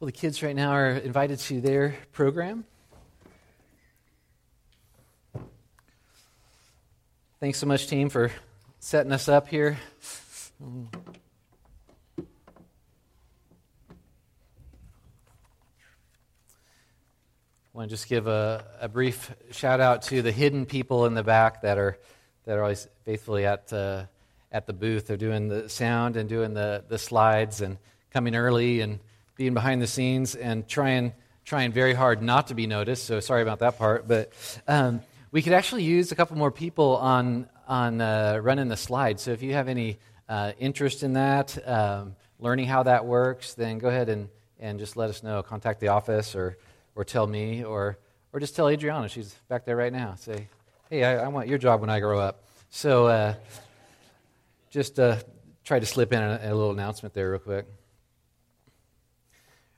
Well, the kids right now are invited to their program. Thanks so much, team, for setting us up here. I want to just give a, a, brief shout out to the hidden people in the back that are that are always faithfully at uh, at the booth. They're doing the sound and doing the, the slides and coming early and being behind the scenes and trying trying very hard not to be noticed. So sorry about that part, but um, we could actually use a couple more people on on uh, running the slides. So if you have any uh, interest in that, um, learning how that works, then go ahead and, and just let us know. Contact the office or or tell me or or just tell Adriana. She's back there right now. Say, hey, I, I want your job when I grow up. So uh, just uh, try to slip in a, a little announcement there real quick.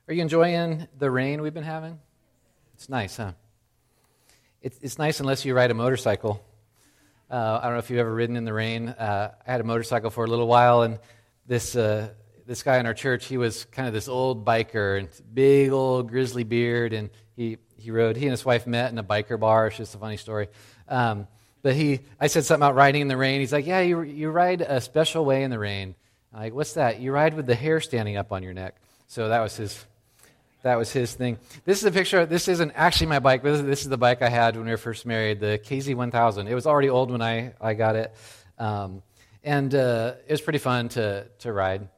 Are you enjoying the rain we've been having? It's nice, huh? It's, it's nice unless you ride a motorcycle. Uh, I don't know if you've ever ridden in the rain. Uh, I had a motorcycle for a little while, and this, uh, this guy in our church, he was kind of this old biker and big old grizzly beard, and he, he rode. He and his wife met in a biker bar. It's just a funny story. Um, but he, I said something about riding in the rain. He's like, Yeah, you, you ride a special way in the rain. I'm like, what's that? You ride with the hair standing up on your neck. So that was his that was his thing. This is a picture. This isn't actually my bike, but this is the bike I had when we were first married, the KZ1000. It was already old when I, I got it. Um, and uh, it was pretty fun to, to ride.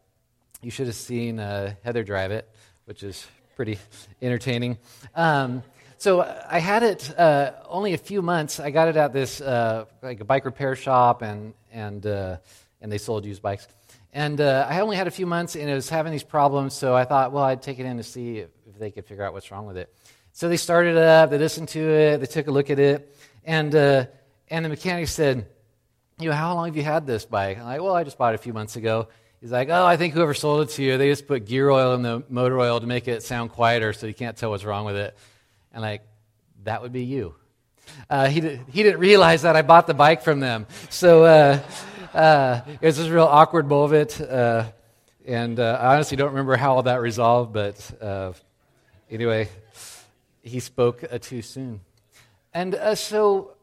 You should have seen uh, Heather drive it, which is pretty entertaining. Um, so I had it uh, only a few months. I got it at this uh, like a bike repair shop, and and uh, and they sold used bikes. And uh, I only had a few months, and it was having these problems. So I thought, well, I'd take it in to see if, they could figure out what's wrong with it. So they started up. They listened to it. They took a look at it, and uh, and the mechanic said, "You know, how long have you had this bike?" I'm like, "Well, I just bought it a few months ago." He's like, "Oh, I think whoever sold it to you, they just put gear oil in the motor oil to make it sound quieter, so you can't tell what's wrong with it." And like, that would be you. Uh, he, did, he didn't realize that I bought the bike from them. So uh, it was this real awkward moment. Uh, and uh, I honestly don't remember how all that resolved, but uh, anyway, he spoke uh, too soon. And uh, so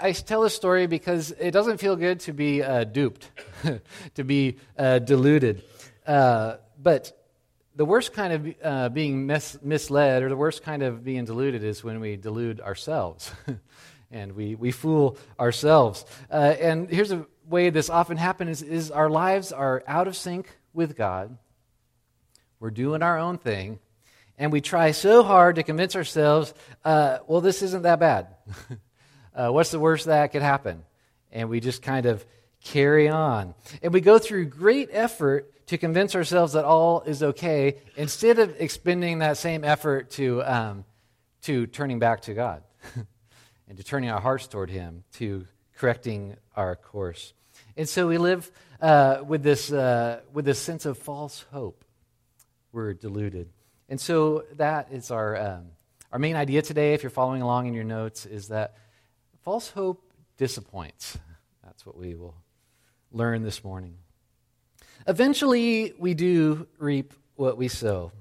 I tell this story because it doesn't feel good to be duped, to be deluded. but the worst kind of uh, being mis- misled or the worst kind of being deluded is when we delude ourselves and we, we fool ourselves. Uh, and here's a way this often happens is, our lives are out of sync with God. We're doing our own thing. And we try so hard to convince ourselves, uh, well, this isn't that bad. Uh, what's the worst that could happen? And we just kind of carry on. And we go through great effort to convince ourselves that all is okay instead of expending that same effort to, um, to turning back to God and to turning our hearts toward Him, to correcting our course. And so we live uh, with, this, uh, with this sense of false hope. We're deluded. And so that is our, um, our main idea today, if you're following along in your notes, is that false hope disappoints. That's what we will learn this morning. Eventually, we do reap what we sow.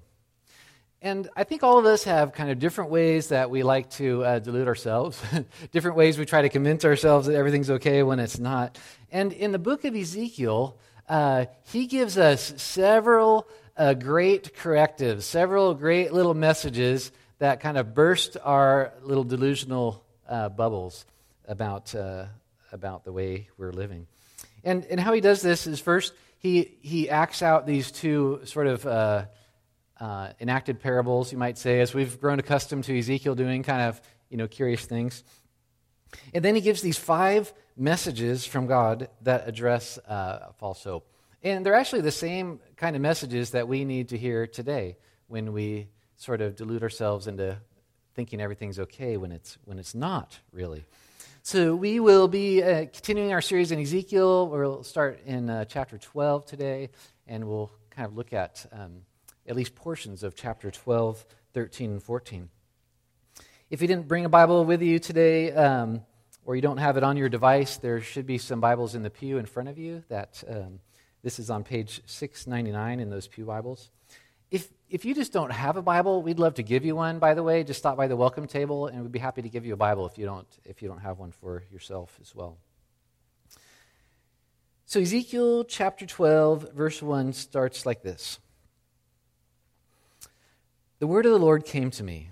And I think all of us have kind of different ways that we like to uh, delude ourselves, different ways we try to convince ourselves that everything's okay when it's not. And in the book of Ezekiel, uh, he gives us several uh, great correctives, several great little messages that kind of burst our little delusional uh, bubbles about, uh, about the way we're living. And, and how he does this is first, he, he acts out these two sort of uh, enacted parables, you might say, as we've grown accustomed to Ezekiel doing kind of, you know, curious things. And then he gives these five messages from God that address uh, false hope. And they're actually the same kind of messages that we need to hear today when we sort of delude ourselves into thinking everything's okay when it's, when it's not, really. So we will be uh, continuing our series in Ezekiel. We'll start in uh, chapter 12 today, and we'll kind of look at um, at least portions of chapter 12, 13, and 14. If you didn't bring a Bible with you today, um, or you don't have it on your device, there should be some Bibles in the pew in front of you. That um, this is on page 699 in those pew Bibles. if, if you just don't have a Bible, we'd love to give you one, by the way. Just stop by the welcome table, and we'd be happy to give you a Bible if you don't, if you don't have one for yourself as well. So, Ezekiel chapter 12, verse 1 starts like this The word of the Lord came to me.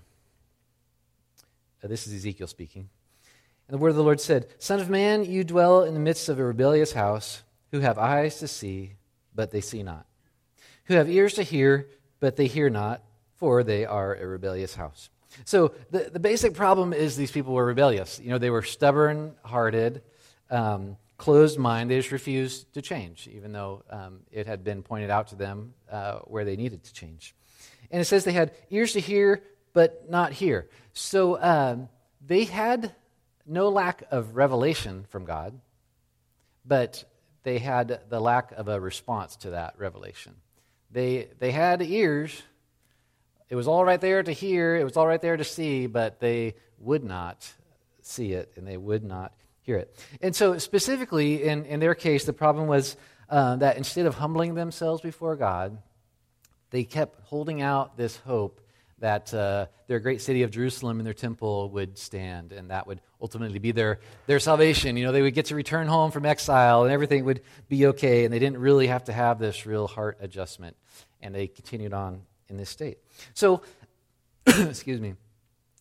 Uh, this is Ezekiel speaking. And the word of the Lord said, Son of man, you dwell in the midst of a rebellious house, who have eyes to see, but they see not, who have ears to hear, but they hear not, for they are a rebellious house. So the, the basic problem is these people were rebellious. You know, they were stubborn hearted, um, closed mind. They just refused to change, even though um, it had been pointed out to them uh, where they needed to change. And it says they had ears to hear, but not hear. So um, they had no lack of revelation from God, but they had the lack of a response to that revelation. They, they had ears. It was all right there to hear, it was all right there to see, but they would not see it and they would not hear it. And so, specifically, in, in their case, the problem was uh, that instead of humbling themselves before God, they kept holding out this hope that uh, their great city of Jerusalem and their temple would stand, and that would ultimately be their, their salvation. You know, they would get to return home from exile, and everything would be okay, and they didn't really have to have this real heart adjustment. And they continued on in this state. So, excuse me.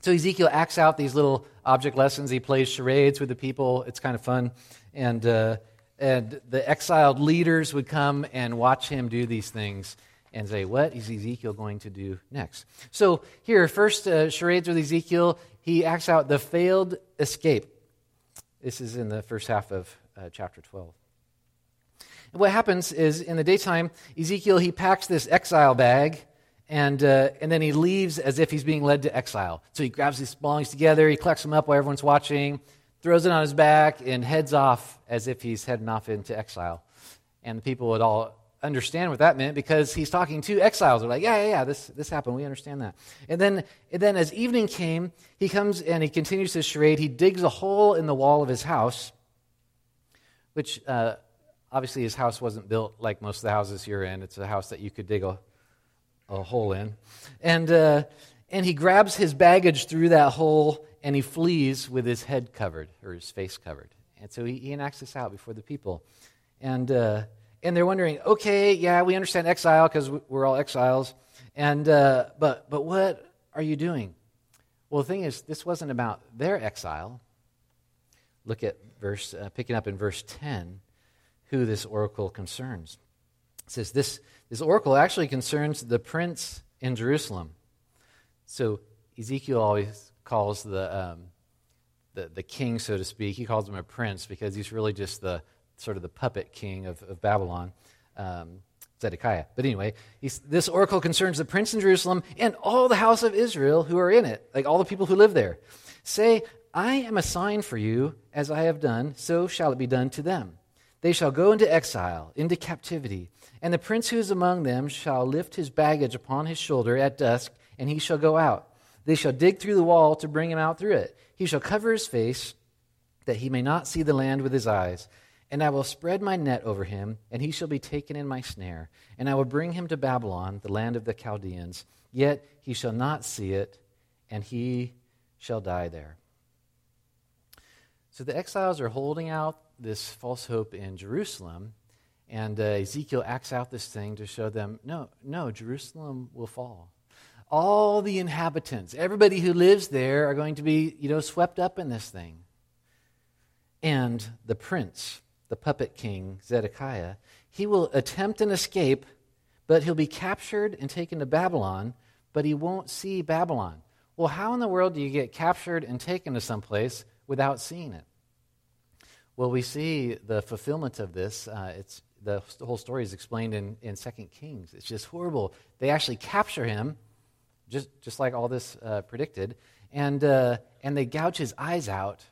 So Ezekiel acts out these little object lessons. He plays charades with the people. It's kind of fun. And, uh, and the exiled leaders would come and watch him do these things and say, What is Ezekiel going to do next? So, here, first uh, charades with Ezekiel, he acts out the failed escape. This is in the first half of uh, chapter 12. And what happens is in the daytime, Ezekiel, he packs this exile bag and, uh, and then he leaves as if he's being led to exile. So he grabs his belongings together, he collects them up while everyone's watching, throws it on his back, and heads off as if he's heading off into exile. And the people would all understand what that meant because he's talking to exiles. They're like, yeah, yeah, yeah, this, this happened. We understand that. And then, and then as evening came, he comes and he continues his charade. He digs a hole in the wall of his house, which uh, obviously his house wasn't built like most of the houses you're in. It's a house that you could dig a, a hole in. And, uh, and he grabs his baggage through that hole and he flees with his head covered or his face covered. And so he, he enacts this out before the people. And, uh, and they're wondering, okay, yeah, we understand exile because we're all exiles, and uh, but but what are you doing? Well, the thing is, this wasn't about their exile. Look at verse, uh, picking up in verse ten, who this oracle concerns. It says this this oracle actually concerns the prince in Jerusalem. So Ezekiel always calls the um, the, the king, so to speak, he calls him a prince because he's really just the sort of the puppet king of, of Babylon, um, Zedekiah. But anyway, this oracle concerns the prince in Jerusalem and all the house of Israel who are in it, like all the people who live there. Say, I am a sign for you, as I have done, so shall it be done to them. They shall go into exile, into captivity, and the prince who is among them shall lift his baggage upon his shoulder at dusk, and he shall go out. They shall dig through the wall to bring him out through it. He shall cover his face, that he may not see the land with his eyes and I will spread my net over him, and he shall be taken in my snare. And I will bring him to Babylon, the land of the Chaldeans. Yet he shall not see it, and he shall die there. So the exiles are holding out this false hope in Jerusalem, and uh, Ezekiel acts out this thing to show them no, no, Jerusalem will fall. All the inhabitants, everybody who lives there, are going to be, you know, swept up in this thing. And the prince, the puppet king, Zedekiah, he will attempt an escape, but he'll be captured and taken to Babylon, but he won't see Babylon. Well, how in the world do you get captured and taken to someplace without seeing it? Well, we see the fulfillment of this. Uh, it's, the, whole story is explained in, in 2 Kings. It's just horrible. They actually capture him, just, just like all this uh, predicted, and, uh, and they gouge his eyes out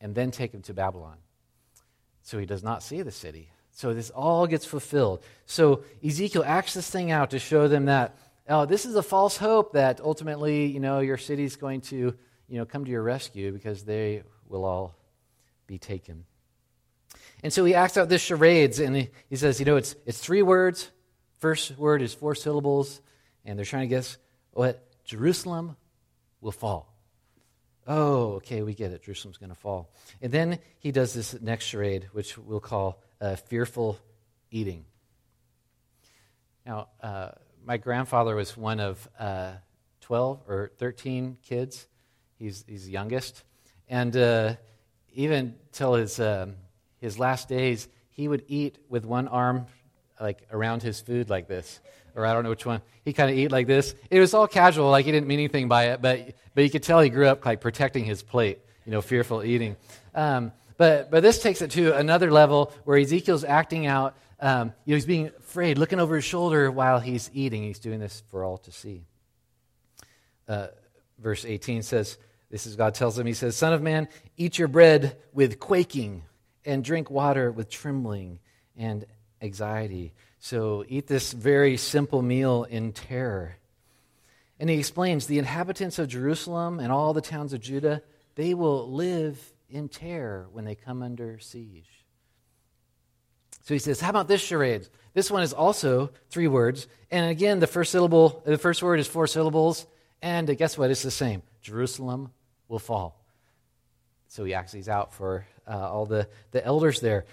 and then take him to Babylon so he does not see the city. So this all gets fulfilled. So Ezekiel acts this thing out to show them that, oh, this is a false hope that ultimately, you know, your city's going to, you know, come to your rescue because they will all be taken. And so he acts out this charades and he, he says, you know, it's, it's three words. First word is four syllables. And they're trying to guess what Jerusalem will fall. Oh, okay, we get it. Jerusalem's going to fall. And then he does this next charade, which we'll call uh, fearful eating. Now, uh, my grandfather was one of uh, 12 or 13 kids. He's, he's the youngest. And uh, even till his, um, his last days, he would eat with one arm like around his food like this or I don't know which one. He kind of eat like this. It was all casual, like he didn't mean anything by it, but but you could tell he grew up like protecting his plate, you know, fearful eating. Um, but but this takes it to another level where Ezekiel's acting out. Um, you know, he's being afraid, looking over his shoulder while he's eating. He's doing this for all to see. Uh, verse 18 says, "This is God tells him. He says, Son of man, eat your bread with quaking, and drink water with trembling and anxiety." So eat this very simple meal in terror. And he explains the inhabitants of Jerusalem and all the towns of Judah, they will live in terror when they come under siege. So he says, How about this charade? This one is also three words. And again, the first syllable, the first word is four syllables. And guess what? It's the same. Jerusalem will fall. So he actually is out for uh, all the, the elders there.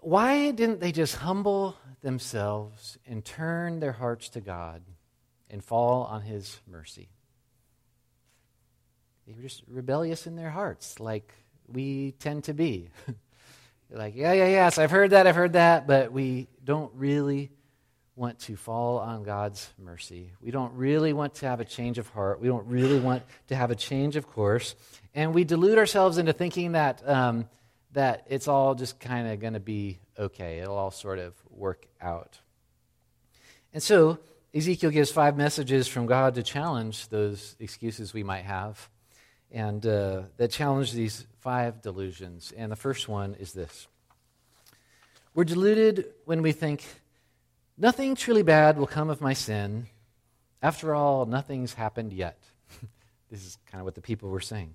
Why didn't they just humble themselves and turn their hearts to God and fall on His mercy? They were just rebellious in their hearts, like we tend to be. like, yeah, yeah, yes, I've heard that, I've heard that, but we don't really want to fall on God's mercy. We don't really want to have a change of heart. We don't really want to have a change of course. And we delude ourselves into thinking that um, that it's all just kind of going to be okay. It'll all sort of work out. And so, Ezekiel gives five messages from God to challenge those excuses we might have, and uh, that challenge these five delusions. And the first one is this We're deluded when we think, nothing truly bad will come of my sin. After all, nothing's happened yet. this is kind of what the people were saying.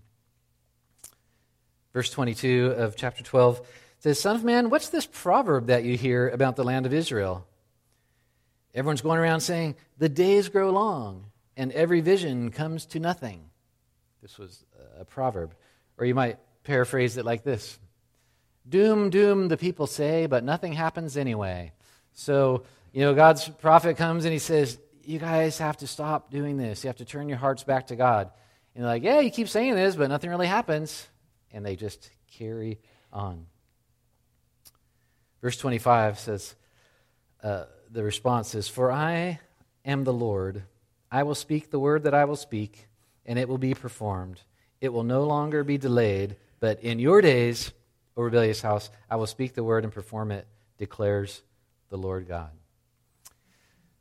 Verse 22 of chapter 12 says, Son of man, what's this proverb that you hear about the land of Israel? Everyone's going around saying, The days grow long, and every vision comes to nothing. This was a proverb. Or you might paraphrase it like this Doom, doom, the people say, but nothing happens anyway. So, you know, God's prophet comes and he says, You guys have to stop doing this. You have to turn your hearts back to God. And they're like, Yeah, you keep saying this, but nothing really happens and they just carry on. Verse 25 says, uh, the response is, For I am the Lord. I will speak the word that I will speak, and it will be performed. It will no longer be delayed, but in your days, O rebellious house, I will speak the word and perform it, declares the Lord God.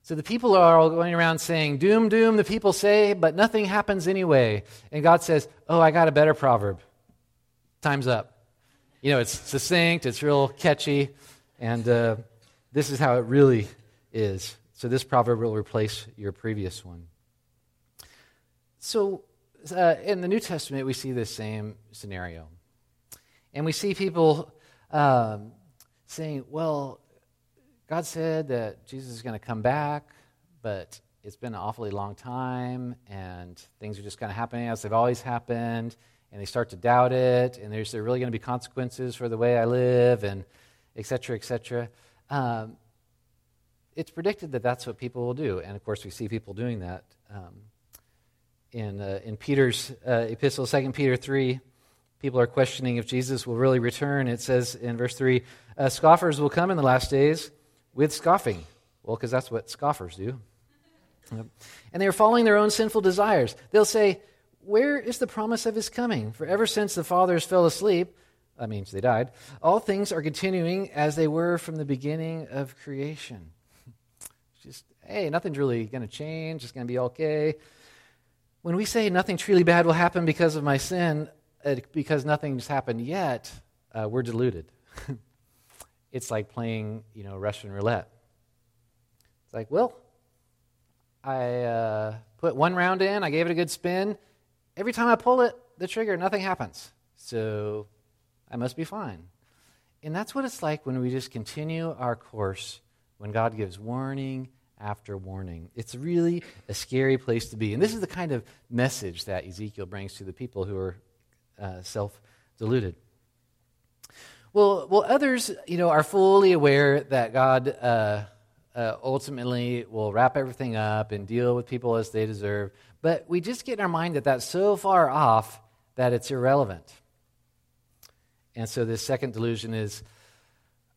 So the people are all going around saying, Doom, doom, the people say, but nothing happens anyway. And God says, Oh, I got a better proverb. Time's up. You know, it's succinct, it's real catchy, and uh, this is how it really is. So this proverb will replace your previous one. So uh, in the New Testament, we see this same scenario. And we see people um, saying, well, God said that Jesus is going to come back, but it's been an awfully long time, and things are just kind of happening as they've always happened and they start to doubt it, and there's there really going to be consequences for the way I live, and et cetera, et cetera. Um, it's predicted that that's what people will do, and of course we see people doing that. Um, in, uh, in Peter's uh, epistle, 2 Peter 3, people are questioning if Jesus will really return. It says in verse 3 uh, Scoffers will come in the last days with scoffing. Well, because that's what scoffers do. And they are following their own sinful desires. They'll say, where is the promise of his coming? For ever since the fathers fell asleep, that means they died, all things are continuing as they were from the beginning of creation. Just, hey, nothing's really going to change. It's going to be okay. When we say nothing truly bad will happen because of my sin, uh, because nothing's happened yet, uh, we're deluded. it's like playing, you know, Russian roulette. It's like, well, I uh, put one round in, I gave it a good spin, every time I pull it, the trigger, nothing happens. So I must be fine. And that's what it's like when we just continue our course, when God gives warning after warning. It's really a scary place to be. And this is the kind of message that Ezekiel brings to the people who are uh, self deluded. Well, well, others, you know, are fully aware that God uh, uh, ultimately will wrap everything up and deal with people as they deserve. But we just get in our mind that that's so far off that it's irrelevant. And so this second delusion is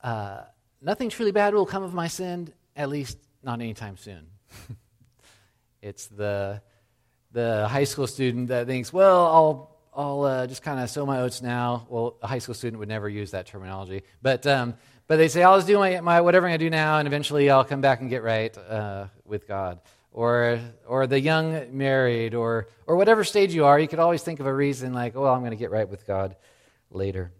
uh, nothing truly bad will come of my sin, at least not anytime soon. it's the, the high school student that thinks, well, I'll I'll uh, just kind of sow my oats now. Well, a high school student would never use that terminology, but um, but they say I'll just do my, my whatever I do now, and eventually I'll come back and get right uh, with God. Or or the young married, or or whatever stage you are, you could always think of a reason like, oh, well, I'm going to get right with God later.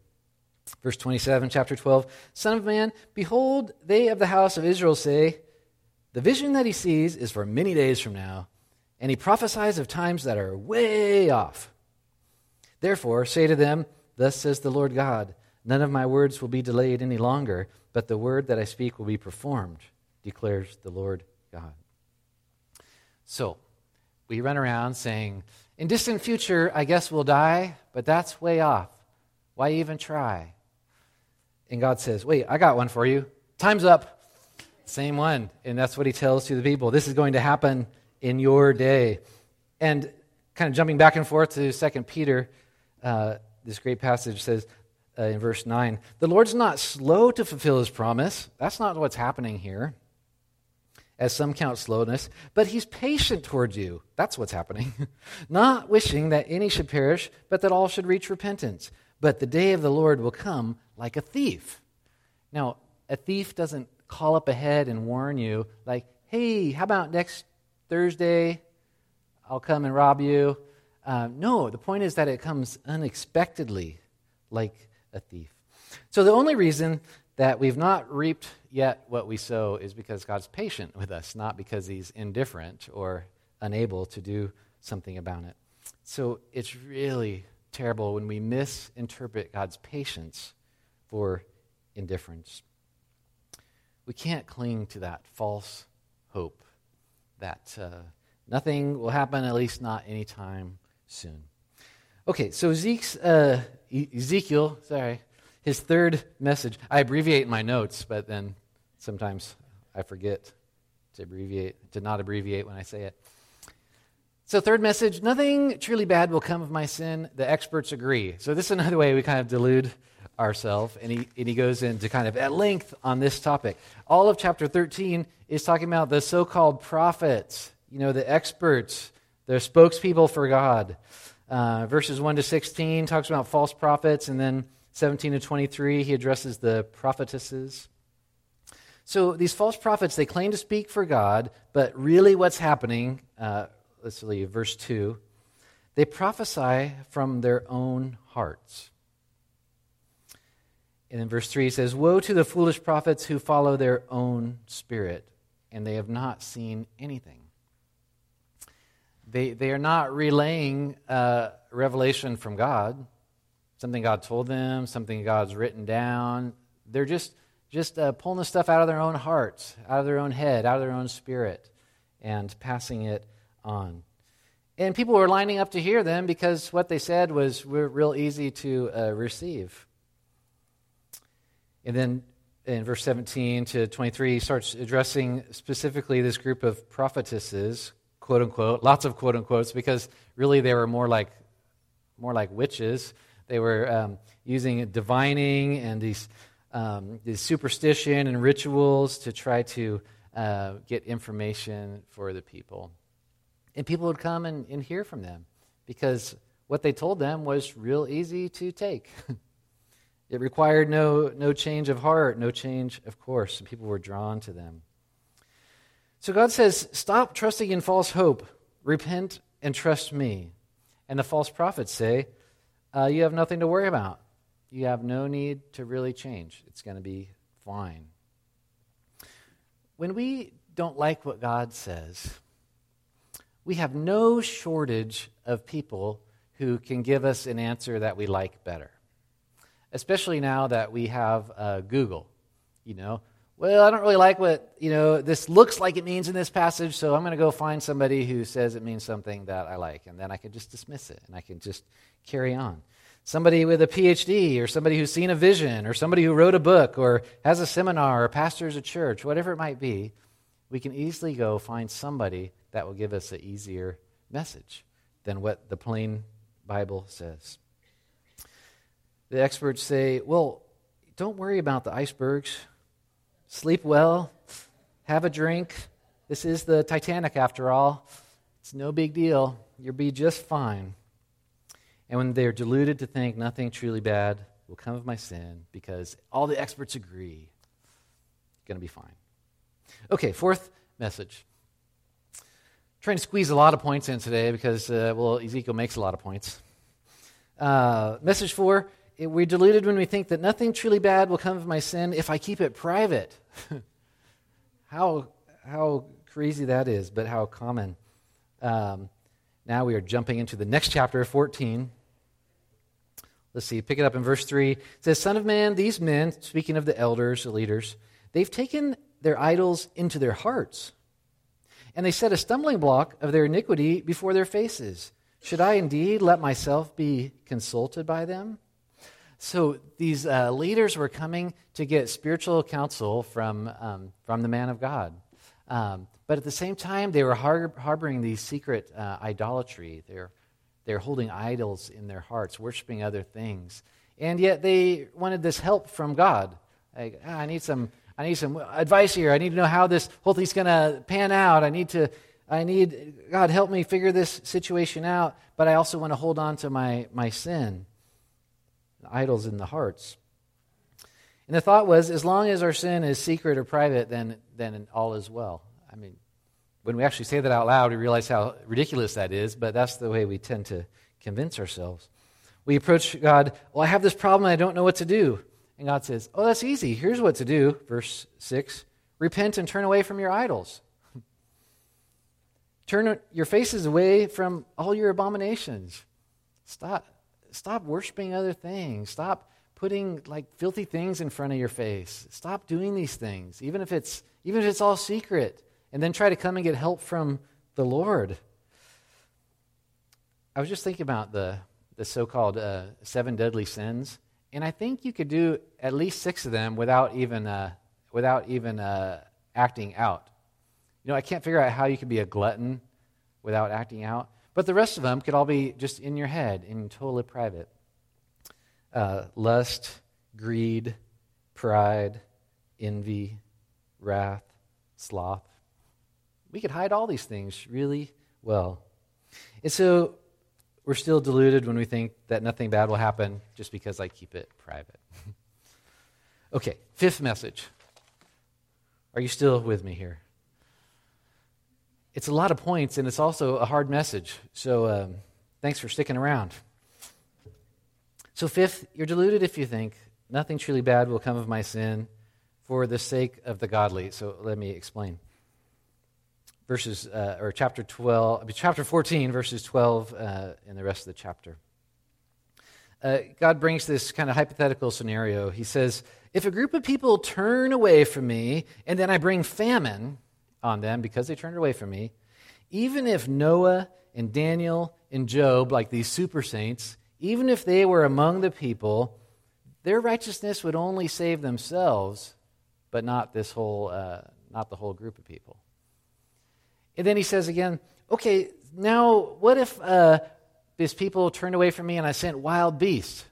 Verse 27, chapter 12 Son of man, behold, they of the house of Israel say, The vision that he sees is for many days from now, and he prophesies of times that are way off. Therefore, say to them, Thus says the Lord God, None of my words will be delayed any longer, but the word that I speak will be performed, declares the Lord God. So, we run around saying, In distant future, I guess we'll die, but that's way off. Why even try? And God says, Wait, I got one for you. Time's up. Same one. And that's what he tells to the people. This is going to happen in your day. And kind of jumping back and forth to 2 Peter uh, this great passage says uh, in verse 9 the Lord's not slow to fulfill his promise. That's not what's happening here, as some count slowness, but he's patient toward you. That's what's happening. not wishing that any should perish, but that all should reach repentance. But the day of the Lord will come like a thief. Now, a thief doesn't call up ahead and warn you, like, hey, how about next Thursday? I'll come and rob you. Um, no, the point is that it comes unexpectedly like a thief. So the only reason that we've not reaped yet what we sow is because God's patient with us, not because he's indifferent or unable to do something about it. So it's really terrible when we misinterpret God's patience for indifference. We can't cling to that false hope that uh, nothing will happen, at least not anytime soon. Okay, so uh, Ezekiel, sorry, his third message. I abbreviate my notes, but then sometimes I forget to abbreviate, to not abbreviate when I say it. So, third message nothing truly bad will come of my sin. The experts agree. So, this is another way we kind of delude ourselves. And he, and he goes into kind of at length on this topic. All of chapter 13 is talking about the so called prophets, you know, the experts they're spokespeople for God. Uh, verses 1 to 16 talks about false prophets, and then 17 to 23, he addresses the prophetesses. So these false prophets, they claim to speak for God, but really what's happening, uh, let's leave verse 2, they prophesy from their own hearts. And in verse 3, he says, Woe to the foolish prophets who follow their own spirit, and they have not seen anything. They, they are not relaying uh, revelation from God, something God told them, something God's written down. They're just, just uh, pulling the stuff out of their own hearts, out of their own head, out of their own spirit, and passing it on. And people were lining up to hear them because what they said was real easy to uh, receive. And then in verse 17 to 23, he starts addressing specifically this group of prophetesses quote unquote, lots of quote unquotes, because really they were more like, more like witches. They were um, using divining and these, um, these superstition and rituals to try to uh, get information for the people. And people would come and, and hear from them because what they told them was real easy to take. it required no, no change of heart, no change of course. And people were drawn to them. So God says, Stop trusting in false hope. Repent and trust me. And the false prophets say, uh, You have nothing to worry about. You have no need to really change. It's going to be fine. When we don't like what God says, we have no shortage of people who can give us an answer that we like better. Especially now that we have uh, Google. You know, well, I don't really like what, you know, this looks like it means in this passage, so I'm going to go find somebody who says it means something that I like. And then I can just dismiss it and I can just carry on. Somebody with a PhD or somebody who's seen a vision or somebody who wrote a book or has a seminar or pastors a church, whatever it might be, we can easily go find somebody that will give us an easier message than what the plain Bible says. The experts say, well, don't worry about the icebergs Sleep well, have a drink. This is the Titanic, after all. It's no big deal. You'll be just fine. And when they're deluded to think nothing truly bad will come of my sin, because all the experts agree, going to be fine. Okay, fourth message. Trying to squeeze a lot of points in today because, uh, well, Ezekiel makes a lot of points. Uh, message four we're deluded when we think that nothing truly bad will come of my sin if I keep it private. how, how crazy that is, but how common. Um, now we are jumping into the next chapter, 14. Let's see, pick it up in verse 3. It says, Son of man, these men, speaking of the elders, the leaders, they've taken their idols into their hearts, and they set a stumbling block of their iniquity before their faces. Should I indeed let myself be consulted by them? So these uh, leaders were coming to get spiritual counsel from, um, from the man of God. Um, but at the same time, they were har- harboring these secret uh, idolatry. They're, they're holding idols in their hearts, worshiping other things. And yet they wanted this help from God. Like, ah, I need some, I need some advice here. I need to know how this whole thing's going to pan out. I need to, I need God help me figure this situation out. But I also want to hold on to my my sin idols in the hearts. And the thought was, as long as our sin is secret or private, then, then all is well. I mean, when we actually say that out loud, we realize how ridiculous that is, but that's the way we tend to convince ourselves. We approach God, well, I have this problem, I don't know what to do. And God says, oh, that's easy. Here's what to do. Verse 6 Repent and turn away from your idols. turn your faces away from all your abominations. Stop, stop worshiping other things. Stop putting like filthy things in front of your face. Stop doing these things, even if it's even if it's all secret, and then try to come and get help from the Lord. I was just thinking about the the so-called uh, seven deadly sins, and I think you could do at least six of them without even uh, without even uh, acting out. You know, I can't figure out how you could be a glutton without acting out. But the rest of them could all be just in your head, in totally private. Uh, lust, greed, pride, envy, wrath, sloth. We could hide all these things really well. And so we're still deluded when we think that nothing bad will happen just because I keep it private. okay, fifth message. Are you still with me here? It's a lot of points and it's also a hard message. So um, thanks for sticking around. So, fifth, you're deluded if you think nothing truly bad will come of my sin for the sake of the godly. So, let me explain. Verses, uh, or chapter 12, chapter 14, verses 12, uh, and the rest of the chapter. Uh, God brings this kind of hypothetical scenario. He says, If a group of people turn away from me and then I bring famine, on them because they turned away from me, even if Noah and Daniel and Job, like these super saints, even if they were among the people, their righteousness would only save themselves, but not this whole, uh, not the whole group of people. And then he says again, okay, now what if uh, these people turned away from me and I sent wild beasts?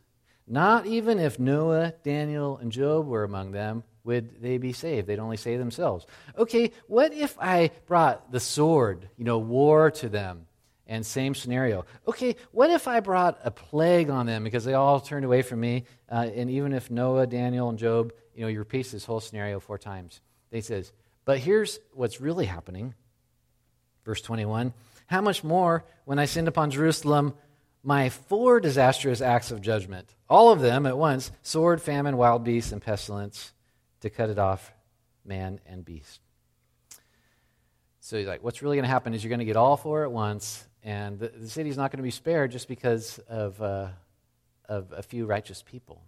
Not even if Noah, Daniel, and Job were among them, would they be saved? They'd only save themselves. Okay, what if I brought the sword, you know, war to them? And same scenario. Okay, what if I brought a plague on them because they all turned away from me? Uh, and even if Noah, Daniel, and Job, you know, you repeat this whole scenario four times. They says, but here's what's really happening. Verse 21 How much more when I send upon Jerusalem my four disastrous acts of judgment, all of them at once sword, famine, wild beasts, and pestilence to cut it off, man and beast. So he's like, what's really going to happen is you're going to get all four at once, and the, the city's not going to be spared just because of, uh, of a few righteous people.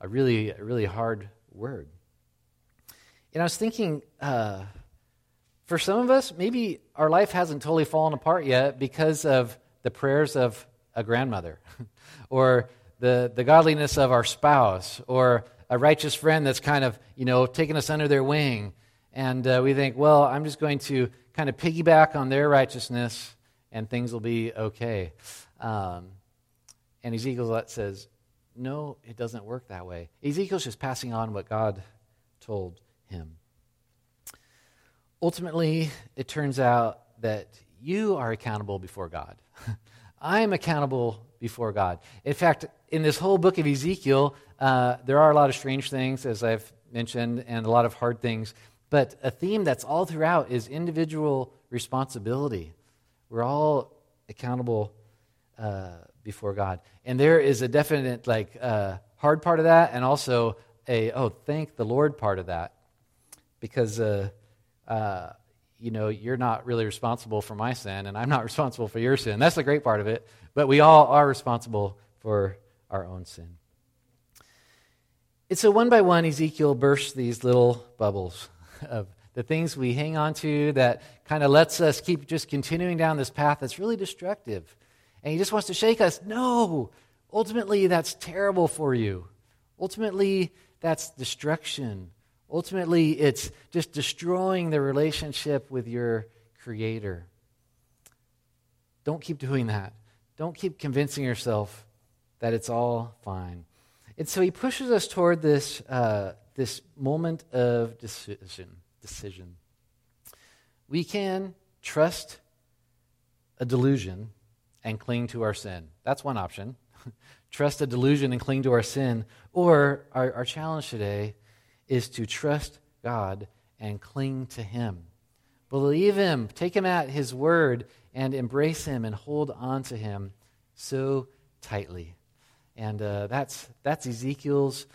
A really, a really hard word. And I was thinking, uh, for some of us, maybe our life hasn't totally fallen apart yet because of the prayers of a grandmother, or the, the godliness of our spouse, or a righteous friend that's kind of, you know, taken us under their wing. And uh, we think, well, I'm just going to kind of piggyback on their righteousness and things will be okay. Um, and Ezekiel says, no, it doesn't work that way. Ezekiel's just passing on what God told him. Ultimately, it turns out that you are accountable before God. I am accountable before God. In fact, in this whole book of Ezekiel, uh, there are a lot of strange things, as I've mentioned, and a lot of hard things. But a theme that's all throughout is individual responsibility. We're all accountable uh, before God. And there is a definite, like, uh, hard part of that, and also a, oh, thank the Lord part of that. Because, uh, uh, you know, you're not really responsible for my sin, and I'm not responsible for your sin. That's the great part of it. But we all are responsible for our own sin. And so, one by one, Ezekiel bursts these little bubbles of the things we hang on to that kind of lets us keep just continuing down this path that's really destructive. And he just wants to shake us. No, ultimately, that's terrible for you. Ultimately, that's destruction. Ultimately, it's just destroying the relationship with your Creator. Don't keep doing that. Don't keep convincing yourself that it's all fine. And so he pushes us toward this, uh, this moment of decision, decision. We can trust a delusion and cling to our sin. That's one option. trust a delusion and cling to our sin. Or our, our challenge today is to trust God and cling to Him. Believe Him, take Him at His word, and embrace Him and hold on to Him so tightly. And uh, that's, that's Ezekiel's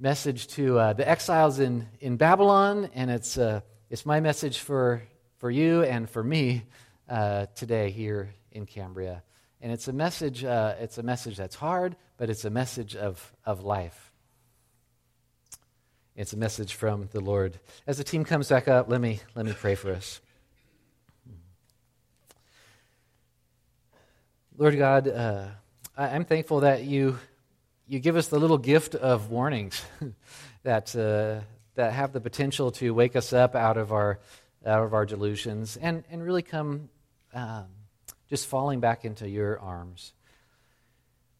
message to uh, the exiles in, in Babylon, and it's, uh, it's my message for, for you and for me uh, today here in Cambria. And it's a message, uh, it's a message that's hard, but it's a message of, of life. It's a message from the Lord. As the team comes back up, let me, let me pray for us. Lord God, uh, I'm thankful that you, you give us the little gift of warnings that, uh, that have the potential to wake us up out of our, out of our delusions and, and really come um, just falling back into your arms.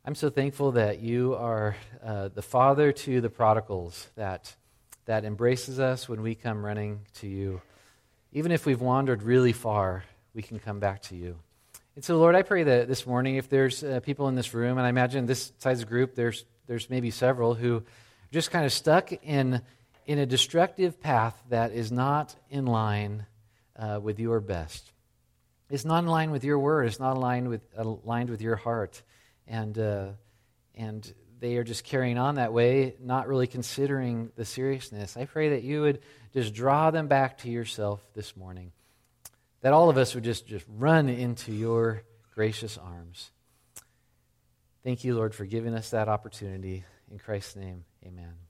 I'm so thankful that you are uh, the father to the prodigals that, that embraces us when we come running to you. Even if we've wandered really far, we can come back to you. And so, Lord, I pray that this morning, if there's uh, people in this room, and I imagine this size group, there's, there's maybe several who are just kind of stuck in, in a destructive path that is not in line uh, with your best. It's not in line with your word. It's not aligned with, aligned with your heart. And, uh, and they are just carrying on that way, not really considering the seriousness. I pray that you would just draw them back to yourself this morning. That all of us would just, just run into your gracious arms. Thank you, Lord, for giving us that opportunity. In Christ's name, amen.